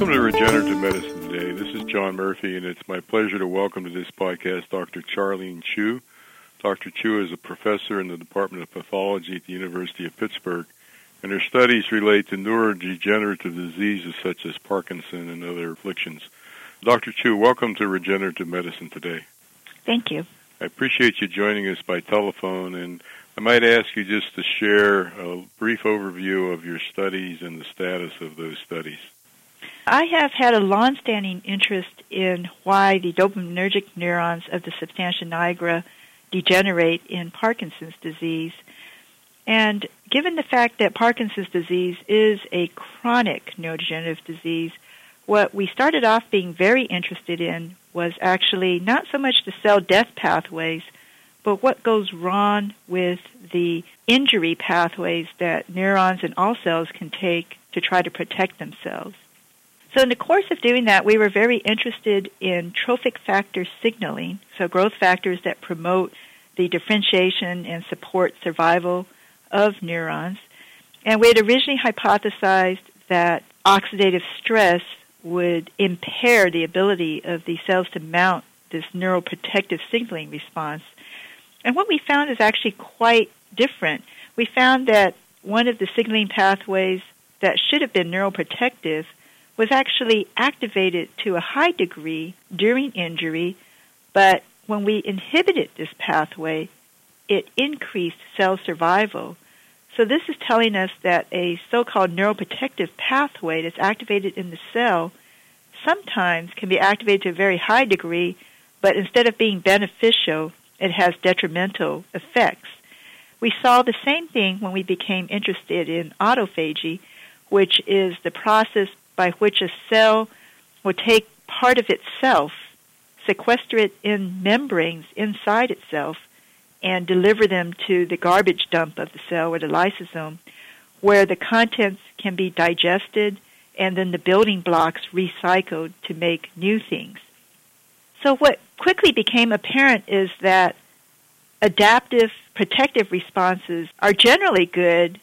Welcome to Regenerative Medicine Today. This is John Murphy, and it's my pleasure to welcome to this podcast Dr. Charleen Chu. Dr. Chu is a professor in the Department of Pathology at the University of Pittsburgh, and her studies relate to neurodegenerative diseases such as Parkinson and other afflictions. Dr. Chu, welcome to Regenerative Medicine Today. Thank you. I appreciate you joining us by telephone, and I might ask you just to share a brief overview of your studies and the status of those studies. I have had a long-standing interest in why the dopaminergic neurons of the substantia nigra degenerate in Parkinson's disease. And given the fact that Parkinson's disease is a chronic neurodegenerative disease, what we started off being very interested in was actually not so much the cell death pathways, but what goes wrong with the injury pathways that neurons and all cells can take to try to protect themselves. So in the course of doing that, we were very interested in trophic factor signaling, so growth factors that promote the differentiation and support survival of neurons. And we had originally hypothesized that oxidative stress would impair the ability of the cells to mount this neuroprotective signaling response. And what we found is actually quite different. We found that one of the signaling pathways that should have been neuroprotective was actually activated to a high degree during injury, but when we inhibited this pathway, it increased cell survival. So this is telling us that a so-called neuroprotective pathway that's activated in the cell sometimes can be activated to a very high degree, but instead of being beneficial, it has detrimental effects. We saw the same thing when we became interested in autophagy, which is the process by which a cell will take part of itself, sequester it in membranes inside itself, and deliver them to the garbage dump of the cell or the lysosome, where the contents can be digested and then the building blocks recycled to make new things. So what quickly became apparent is that adaptive protective responses are generally good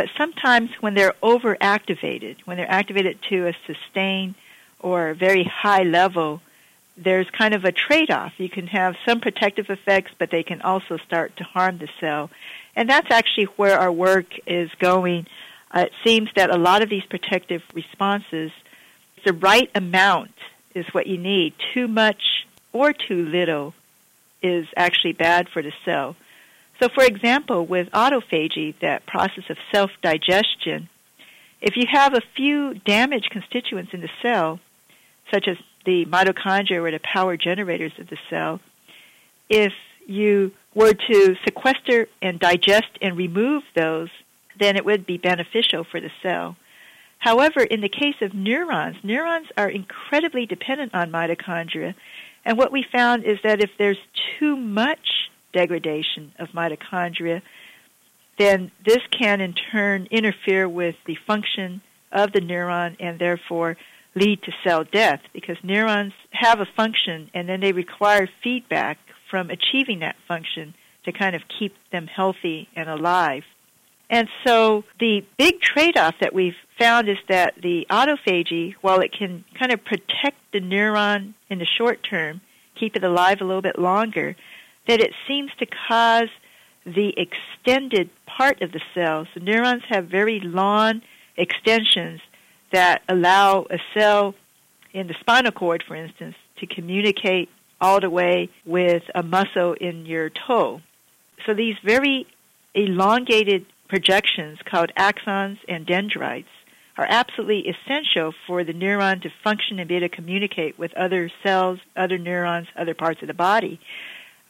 but sometimes when they're overactivated, when they're activated to a sustained or very high level, there's kind of a trade-off. You can have some protective effects, but they can also start to harm the cell. And that's actually where our work is going. Uh, it seems that a lot of these protective responses, the right amount is what you need. Too much or too little is actually bad for the cell. So, for example, with autophagy, that process of self digestion, if you have a few damaged constituents in the cell, such as the mitochondria or the power generators of the cell, if you were to sequester and digest and remove those, then it would be beneficial for the cell. However, in the case of neurons, neurons are incredibly dependent on mitochondria, and what we found is that if there's too much degradation of mitochondria, then this can in turn interfere with the function of the neuron and therefore lead to cell death because neurons have a function and then they require feedback from achieving that function to kind of keep them healthy and alive. And so the big trade-off that we've found is that the autophagy, while it can kind of protect the neuron in the short term, keep it alive a little bit longer, that it seems to cause the extended part of the cell. So neurons have very long extensions that allow a cell in the spinal cord, for instance, to communicate all the way with a muscle in your toe. So these very elongated projections called axons and dendrites are absolutely essential for the neuron to function and be able to communicate with other cells, other neurons, other parts of the body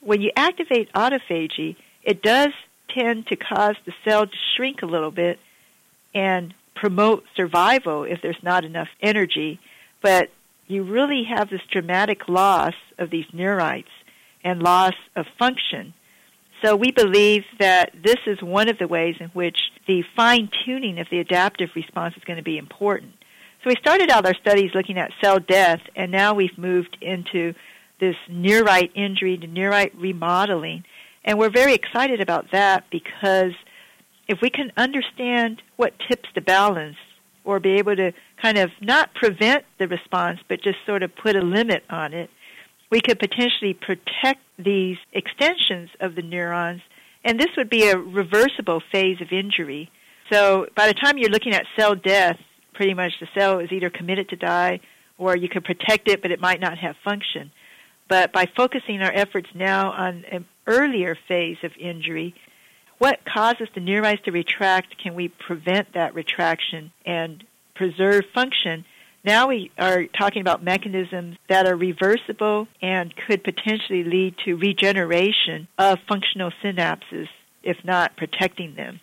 when you activate autophagy, it does tend to cause the cell to shrink a little bit and promote survival if there's not enough energy. But you really have this dramatic loss of these neurites and loss of function. So we believe that this is one of the ways in which the fine tuning of the adaptive response is going to be important. So we started out our studies looking at cell death, and now we've moved into this neurite injury to neurite remodeling. And we're very excited about that because if we can understand what tips the balance or be able to kind of not prevent the response, but just sort of put a limit on it, we could potentially protect these extensions of the neurons, and this would be a reversible phase of injury. So by the time you're looking at cell death, pretty much the cell is either committed to die or you could protect it, but it might not have function. But by focusing our efforts now on an earlier phase of injury, what causes the neurites to retract? Can we prevent that retraction and preserve function? Now we are talking about mechanisms that are reversible and could potentially lead to regeneration of functional synapses, if not protecting them.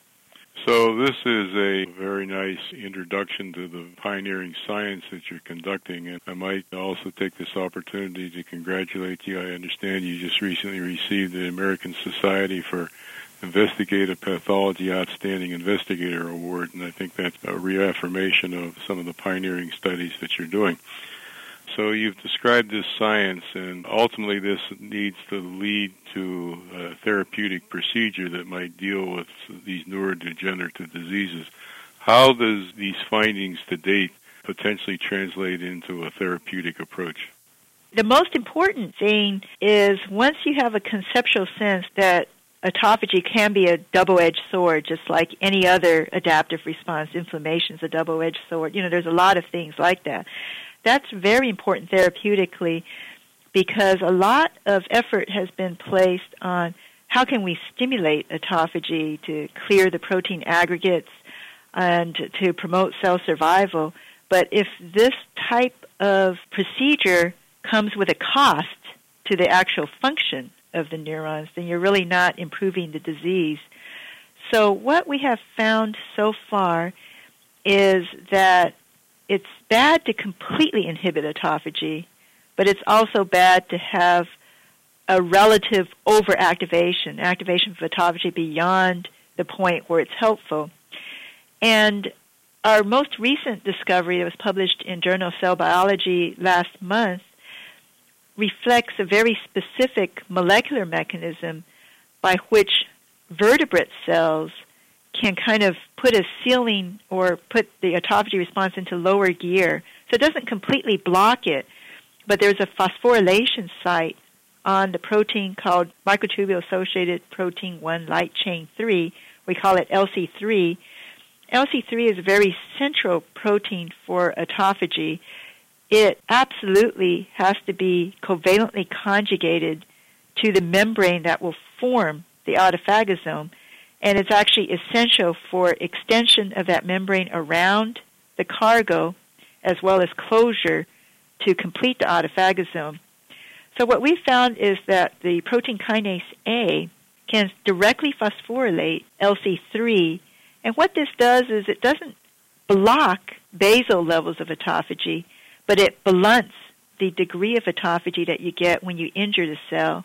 So this is a very nice introduction to the pioneering science that you're conducting, and I might also take this opportunity to congratulate you. I understand you just recently received the American Society for Investigative Pathology Outstanding Investigator Award, and I think that's a reaffirmation of some of the pioneering studies that you're doing. So you've described this science, and ultimately this needs to lead to a therapeutic procedure that might deal with these neurodegenerative diseases. How does these findings to date potentially translate into a therapeutic approach? The most important thing is once you have a conceptual sense that autophagy can be a double-edged sword, just like any other adaptive response. Inflammation is a double-edged sword. You know, there's a lot of things like that. That's very important therapeutically because a lot of effort has been placed on how can we stimulate autophagy to clear the protein aggregates and to promote cell survival. But if this type of procedure comes with a cost to the actual function of the neurons, then you're really not improving the disease. So what we have found so far is that it's bad to completely inhibit autophagy, but it's also bad to have a relative overactivation, activation of autophagy beyond the point where it's helpful. And our most recent discovery that was published in Journal of Cell Biology last month reflects a very specific molecular mechanism by which vertebrate cells can kind of put a ceiling or put the autophagy response into lower gear. So it doesn't completely block it, but there's a phosphorylation site on the protein called microtubule associated protein 1 light chain 3. We call it LC3. LC3 is a very central protein for autophagy it absolutely has to be covalently conjugated to the membrane that will form the autophagosome, and it's actually essential for extension of that membrane around the cargo as well as closure to complete the autophagosome. So what we found is that the protein kinase A can directly phosphorylate LC3, and what this does is it doesn't block basal levels of autophagy, but it blunts the degree of autophagy that you get when you injure the cell,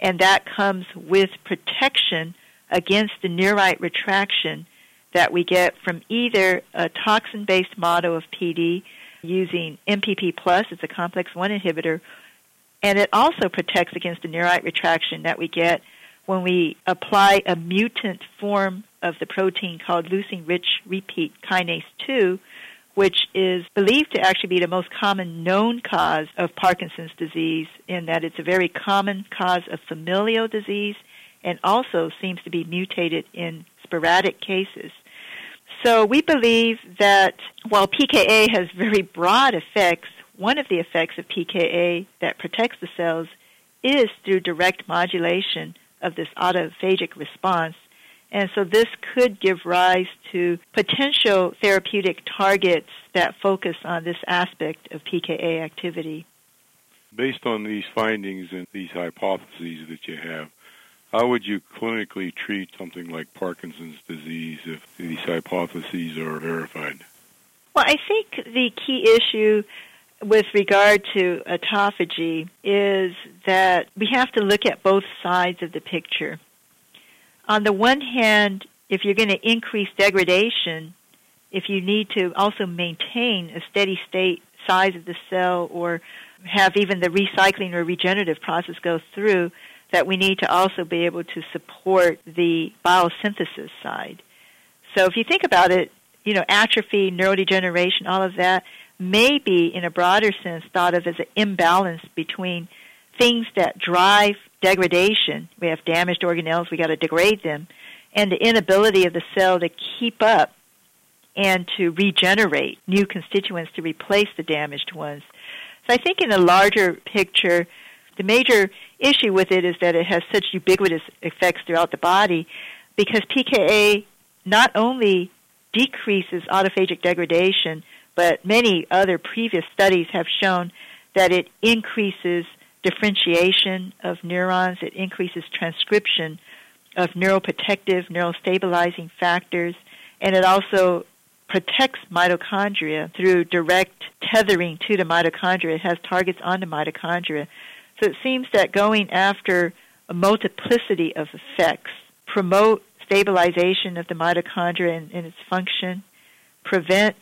and that comes with protection against the neurite retraction that we get from either a toxin-based model of PD using MPP plus, it's a complex 1 inhibitor, and it also protects against the neurite retraction that we get when we apply a mutant form of the protein called leucine-rich repeat kinase 2 which is believed to actually be the most common known cause of Parkinson's disease, in that it's a very common cause of familial disease and also seems to be mutated in sporadic cases. So we believe that while PKA has very broad effects, one of the effects of PKA that protects the cells is through direct modulation of this autophagic response and so this could give rise to potential therapeutic targets that focus on this aspect of PKA activity. Based on these findings and these hypotheses that you have, how would you clinically treat something like Parkinson's disease if these hypotheses are verified? Well, I think the key issue with regard to autophagy is that we have to look at both sides of the picture on the one hand, if you're going to increase degradation, if you need to also maintain a steady state size of the cell or have even the recycling or regenerative process go through, that we need to also be able to support the biosynthesis side. So if you think about it, you know, atrophy, neurodegeneration, all of that, may be, in a broader sense, thought of as an imbalance between things that drive degradation. We have damaged organelles, we got to degrade them, and the inability of the cell to keep up and to regenerate new constituents to replace the damaged ones. So I think in the larger picture, the major issue with it is that it has such ubiquitous effects throughout the body because PKA not only decreases autophagic degradation, but many other previous studies have shown that it increases differentiation of neurons, it increases transcription of neuroprotective, neurostabilizing factors, and it also protects mitochondria through direct tethering to the mitochondria. It has targets on the mitochondria. So it seems that going after a multiplicity of effects promote stabilization of the mitochondria and, and its function, prevent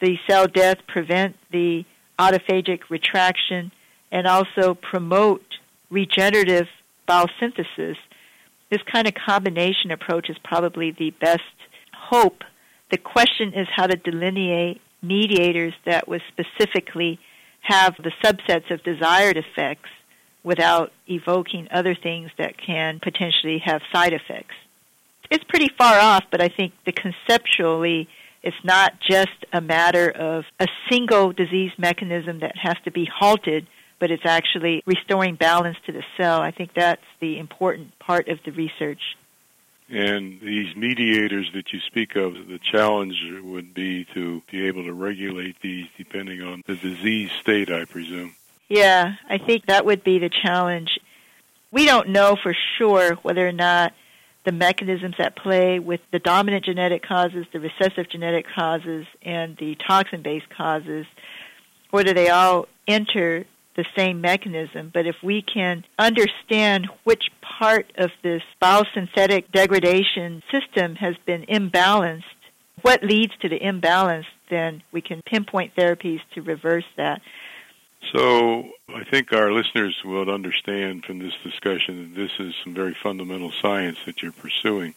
the cell death, prevent the autophagic retraction, and also promote regenerative biosynthesis. This kind of combination approach is probably the best hope. The question is how to delineate mediators that would specifically have the subsets of desired effects without evoking other things that can potentially have side effects. It's pretty far off, but I think the conceptually it's not just a matter of a single disease mechanism that has to be halted, but it's actually restoring balance to the cell. I think that's the important part of the research. And these mediators that you speak of, the challenge would be to be able to regulate these depending on the disease state, I presume. Yeah, I think that would be the challenge. We don't know for sure whether or not the mechanisms at play with the dominant genetic causes, the recessive genetic causes, and the toxin based causes, whether they all enter the same mechanism. But if we can understand which part of this biosynthetic degradation system has been imbalanced, what leads to the imbalance, then we can pinpoint therapies to reverse that. So I think our listeners will understand from this discussion that this is some very fundamental science that you're pursuing.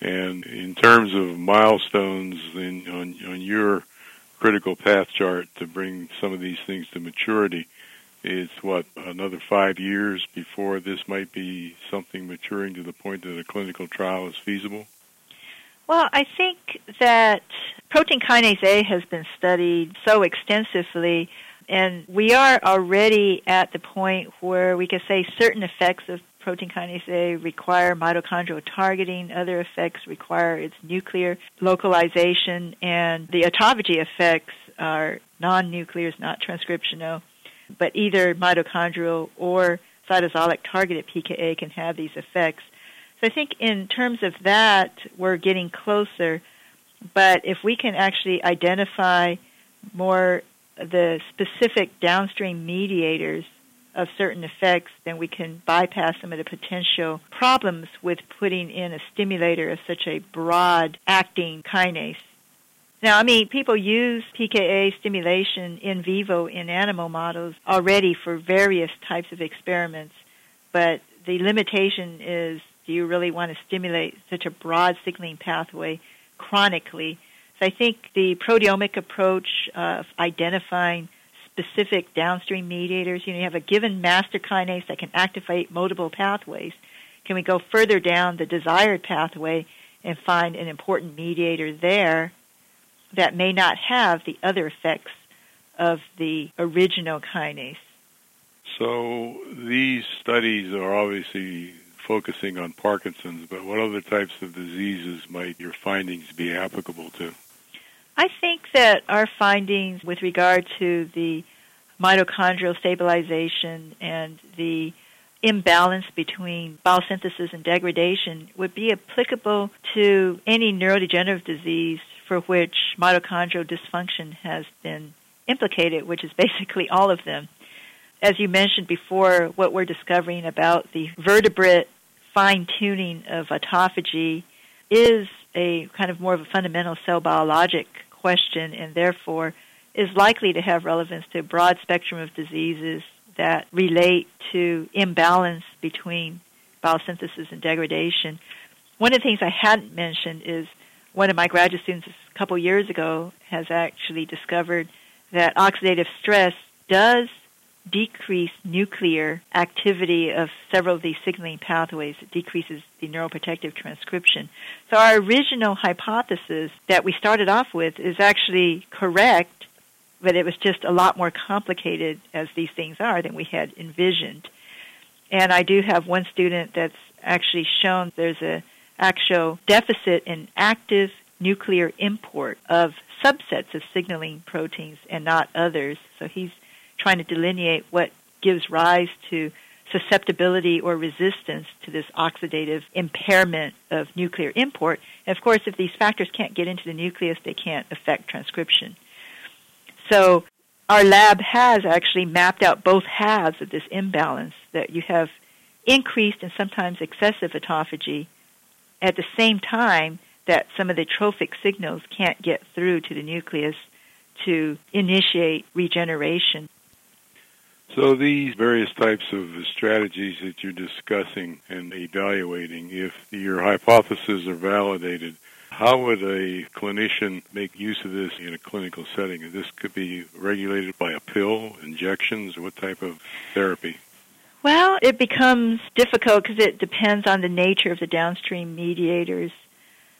And in terms of milestones in, on, on your critical path chart to bring some of these things to maturity, it's what, another five years before this might be something maturing to the point that a clinical trial is feasible? Well, I think that protein kinase A has been studied so extensively and we are already at the point where we can say certain effects of protein kinase A require mitochondrial targeting, other effects require its nuclear localization, and the autophagy effects are non-nuclear, not transcriptional, but either mitochondrial or cytosolic targeted PKA can have these effects. So I think in terms of that, we're getting closer, but if we can actually identify more the specific downstream mediators of certain effects, then we can bypass some of the potential problems with putting in a stimulator of such a broad acting kinase. Now, I mean, people use PKA stimulation in vivo in animal models already for various types of experiments, but the limitation is do you really want to stimulate such a broad signaling pathway chronically? So I think the proteomic approach of identifying specific downstream mediators, you know, you have a given master kinase that can activate multiple pathways. Can we go further down the desired pathway and find an important mediator there that may not have the other effects of the original kinase? So these studies are obviously focusing on Parkinson's, but what other types of diseases might your findings be applicable to? I think that our findings with regard to the mitochondrial stabilization and the imbalance between biosynthesis and degradation would be applicable to any neurodegenerative disease for which mitochondrial dysfunction has been implicated, which is basically all of them. As you mentioned before, what we're discovering about the vertebrate fine tuning of autophagy is a kind of more of a fundamental cell biologic question and therefore is likely to have relevance to a broad spectrum of diseases that relate to imbalance between biosynthesis and degradation. One of the things I hadn't mentioned is one of my graduate students a couple years ago has actually discovered that oxidative stress does decrease nuclear activity of several of these signaling pathways. It decreases the neuroprotective transcription. So our original hypothesis that we started off with is actually correct, but it was just a lot more complicated as these things are than we had envisioned. And I do have one student that's actually shown there's a actual deficit in active nuclear import of subsets of signaling proteins and not others. So he's trying to delineate what gives rise to susceptibility or resistance to this oxidative impairment of nuclear import. And of course, if these factors can't get into the nucleus, they can't affect transcription. So our lab has actually mapped out both halves of this imbalance that you have increased and sometimes excessive autophagy at the same time that some of the trophic signals can't get through to the nucleus to initiate regeneration. So these various types of strategies that you're discussing and evaluating, if your hypotheses are validated, how would a clinician make use of this in a clinical setting? This could be regulated by a pill, injections, what type of therapy? Well, it becomes difficult because it depends on the nature of the downstream mediators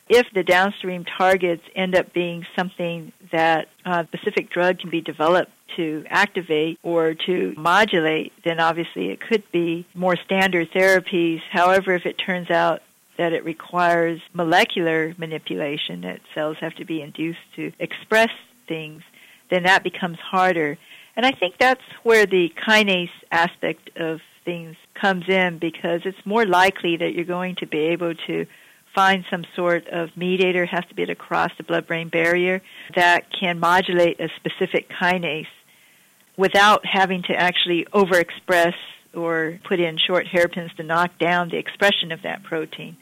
if the downstream targets end up being something that a specific drug can be developed to activate or to modulate, then obviously it could be more standard therapies. However, if it turns out that it requires molecular manipulation, that cells have to be induced to express things, then that becomes harder. And I think that's where the kinase aspect of things comes in because it's more likely that you're going to be able to find some sort of mediator, has to be across the blood brain barrier, that can modulate a specific kinase without having to actually overexpress or put in short hairpins to knock down the expression of that protein.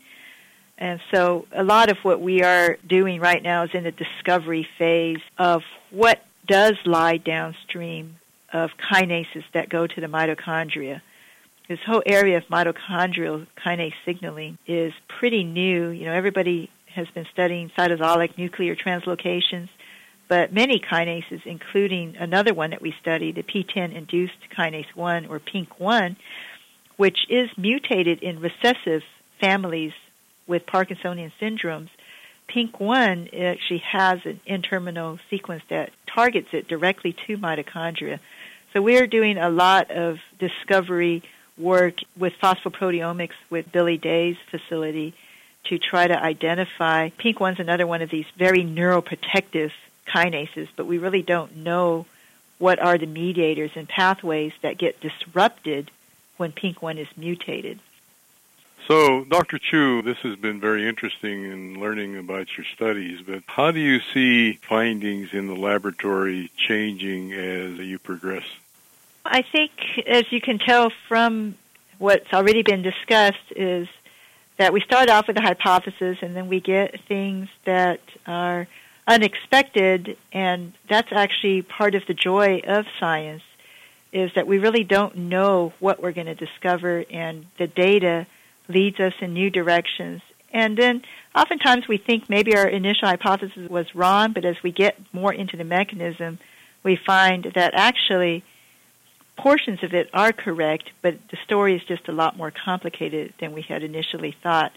And so a lot of what we are doing right now is in the discovery phase of what does lie downstream of kinases that go to the mitochondria this whole area of mitochondrial kinase signaling is pretty new. You know, everybody has been studying cytosolic nuclear translocations, but many kinases, including another one that we study, the PTEN induced kinase 1 or PINK1, which is mutated in recessive families with Parkinsonian syndromes. PINK1 actually has an N-terminal sequence that targets it directly to mitochondria. So we're doing a lot of discovery work with phosphoproteomics with Billy Day's facility to try to identify. PINK1's another one of these very neuroprotective kinases, but we really don't know what are the mediators and pathways that get disrupted when PINK1 is mutated. So, Dr. Chu, this has been very interesting in learning about your studies, but how do you see findings in the laboratory changing as you progress? I think, as you can tell from what's already been discussed, is that we start off with a hypothesis and then we get things that are unexpected, and that's actually part of the joy of science, is that we really don't know what we're going to discover, and the data leads us in new directions. And then oftentimes we think maybe our initial hypothesis was wrong, but as we get more into the mechanism, we find that actually portions of it are correct, but the story is just a lot more complicated than we had initially thought.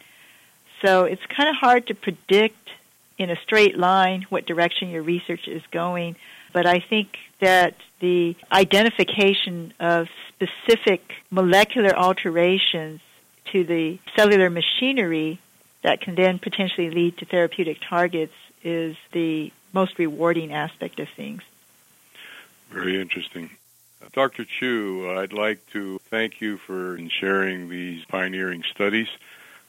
So it's kind of hard to predict in a straight line what direction your research is going, but I think that the identification of specific molecular alterations to the cellular machinery that can then potentially lead to therapeutic targets is the most rewarding aspect of things. Very interesting. Dr. Chu, I'd like to thank you for sharing these pioneering studies.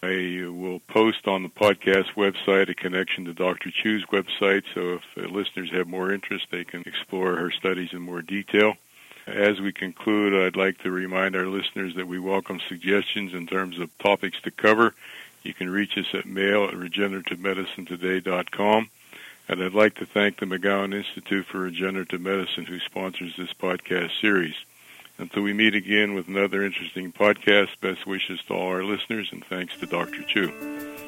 I will post on the podcast website a connection to Dr. Chu's website, so if listeners have more interest, they can explore her studies in more detail. As we conclude, I'd like to remind our listeners that we welcome suggestions in terms of topics to cover. You can reach us at mail at regenerativemedicinetoday.com. And I'd like to thank the McGowan Institute for Regenerative Medicine who sponsors this podcast series. Until we meet again with another interesting podcast, best wishes to all our listeners and thanks to Dr. Chu.